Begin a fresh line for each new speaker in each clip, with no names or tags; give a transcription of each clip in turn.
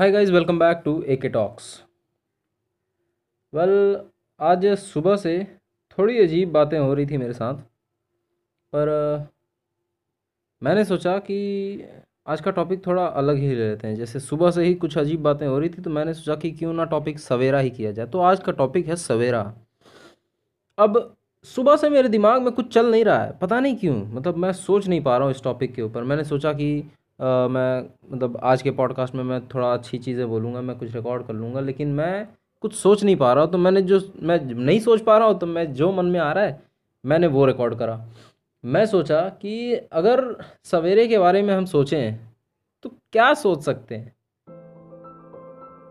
Hi guys welcome back to A K talks well आज सुबह से थोड़ी अजीब बातें हो रही थी मेरे साथ, पर मैंने सोचा कि आज का टॉपिक थोड़ा अलग ही ले लेते हैं। जैसे सुबह से ही कुछ अजीब बातें हो रही थी तो मैंने सोचा कि क्यों ना टॉपिक सवेरा ही किया जाए। तो आज का टॉपिक है सवेरा। अब सुबह से मेरे दिमाग में कुछ चल नहीं रहा है, पता नहीं क्यों। मतलब मैं सोच नहीं पा रहा हूँ इस टॉपिक के ऊपर। मैंने सोचा कि मैं मतलब आज के पॉडकास्ट में मैं थोड़ा अच्छी चीज़ें बोलूँगा, मैं कुछ रिकॉर्ड कर लूँगा, लेकिन मैं कुछ सोच नहीं पा रहा हूँ। तो मैंने जो, मैं नहीं सोच पा रहा हूँ तो मैं जो मन में आ रहा है, मैंने वो रिकॉर्ड करा। मैं सोचा कि अगर सवेरे के बारे में हम सोचें तो क्या सोच सकते हैं?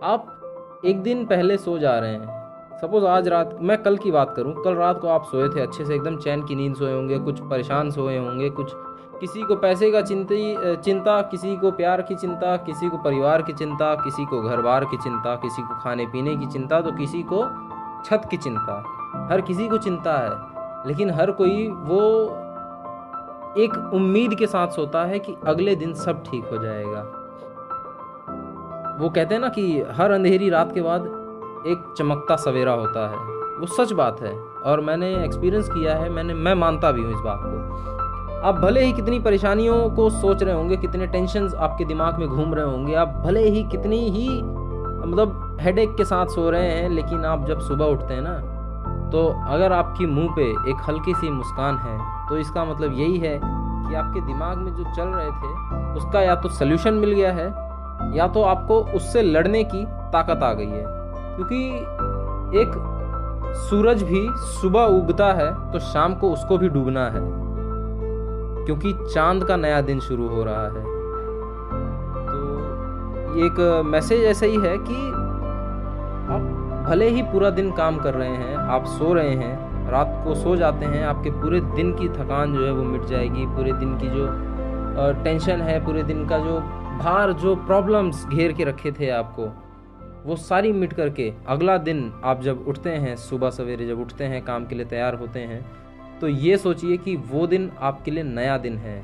आप एक दिन पहले सो जा रहे हैं। सपोज़ आज रात, मैं कल की बात करूँ, कल रात को आप सोए थे अच्छे से, एकदम चैन की नींद सोए होंगे, कुछ परेशान सोए होंगे, कुछ किसी को पैसे का चिंता चिंता, किसी को प्यार की चिंता, किसी को परिवार की चिंता, किसी को घर बार की चिंता, किसी को खाने पीने की चिंता तो किसी को छत की चिंता। हर किसी को चिंता है, लेकिन हर कोई वो एक उम्मीद के साथ सोता है कि अगले दिन सब ठीक हो जाएगा। वो कहते हैं ना कि हर अंधेरी रात के बाद एक चमकता सवेरा होता है। वो सच बात है, और मैंने एक्सपीरियंस किया है, मैंने, मैं मानता भी हूँ इस बात को। आप भले ही कितनी परेशानियों को सोच रहे होंगे, कितने टेंशन आपके दिमाग में घूम रहे होंगे, आप भले ही कितनी ही मतलब हेडेक के साथ सो रहे हैं, लेकिन आप जब सुबह उठते हैं ना तो अगर आपकी मुँह पे एक हल्की सी मुस्कान है तो इसका मतलब यही है कि आपके दिमाग में जो चल रहे थे, उसका या तो सल्यूशन मिल गया है, या तो आपको उससे लड़ने की ताकत आ गई है। क्योंकि एक सूरज भी सुबह उगता है तो शाम को उसको भी डूबना है। क्योंकि चाँद का नया दिन शुरू हो रहा है। तो एक मैसेज ऐसा ही है कि आप भले ही पूरा दिन काम कर रहे हैं, आप सो रहे हैं, रात को सो जाते हैं, आपके पूरे दिन की थकान जो है वो मिट जाएगी, पूरे दिन की जो टेंशन है, पूरे दिन का जो भार, जो प्रॉब्लम्स घेर के रखे थे आपको, वो सारी मिट करके अगला दिन आप जब उठते हैं, सुबह सवेरे जब उठते हैं, काम के लिए तैयार होते हैं तो ये सोचिए कि वो दिन आपके लिए नया दिन है।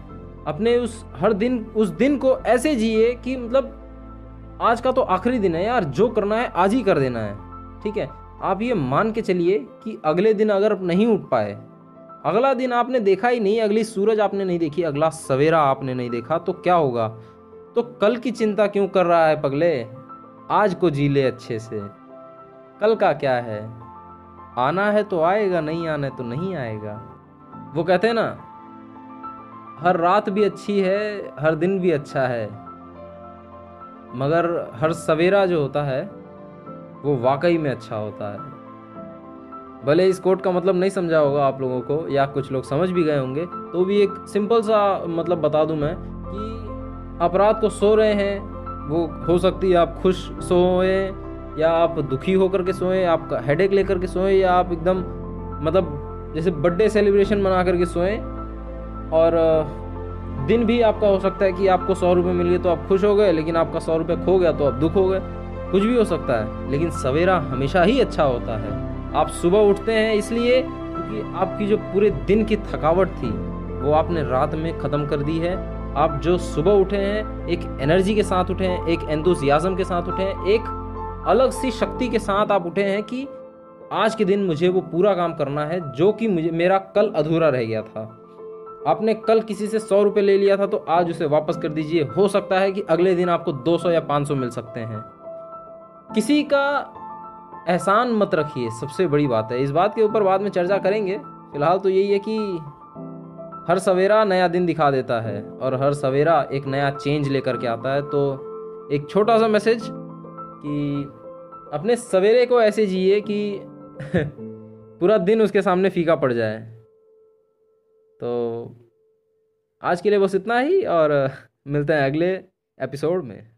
अपने उस, हर दिन, उस दिन को ऐसे जिए कि मतलब आज का तो आखिरी दिन है यार, जो करना है आज ही कर देना है। ठीक है? आप ये मान के चलिए कि अगले दिन अगर नहीं उठ पाए, अगला दिन आपने देखा ही नहीं, अगली सूरज आपने नहीं देखी, अगला सवेरा आपने नहीं देखा तो क्या होगा? तो कल की चिंता क्यों कर रहा है पगले? आज को जी ले अच्छे से। कल का क्या है? आना है तो आएगा, नहीं आना है तो नहीं आएगा। वो कहते हैं ना, हर रात भी अच्छी है, हर दिन भी अच्छा है। मगर हर सवेरा जो होता है, वो वाकई में अच्छा होता है। भले इस कोट का मतलब नहीं समझा होगा आप लोगों को, या कुछ लोग समझ भी गए होंगे तो भी एक सिंपल सा मतलब बता दूँ मैं कि आप रात को सो रहे हैं, वो हो सकती है आप खुश सोए या आप दुखी होकर के सोए, आप हेडेक लेकर के सोए, या आप एकदम मतलब जैसे बर्थडे सेलिब्रेशन मना करके सोए, और दिन भी आपका हो सकता है कि आपको सौ रुपये मिल गए तो आप खुश हो गए, लेकिन आपका सौ रुपये खो गया तो आप दुख हो गए। कुछ भी हो सकता है, लेकिन सवेरा हमेशा ही अच्छा होता है। आप सुबह उठते हैं इसलिए क्योंकि आपकी जो पूरे दिन की थकावट थी, वो आपने रात में ख़त्म कर दी है। आप जो सुबह उठे हैं, एक एनर्जी के साथ उठे हैं, एक एंथुजियाज्म के साथ उठे हैं, एक अलग सी शक्ति के साथ आप उठे हैं कि आज के दिन मुझे वो पूरा काम करना है जो कि मुझे, मेरा कल अधूरा रह गया था। आपने कल किसी से सौ रुपये ले लिया था तो आज उसे वापस कर दीजिए। हो सकता है कि अगले दिन आपको दो सौ या पाँच सौ मिल सकते हैं। किसी का एहसान मत रखिए, सबसे बड़ी बात है। इस बात के ऊपर बाद में चर्चा करेंगे। फ़िलहाल तो यही है कि हर सवेरा नया दिन दिखा देता है और हर सवेरा एक नया चेंज लेकर के आता है। तो एक छोटा सा मैसेज कि अपने सवेरे को ऐसे जिए कि पूरा दिन उसके सामने फीका पड़ जाए। तो आज के लिए बस इतना ही और मिलते हैं अगले एपिसोड में।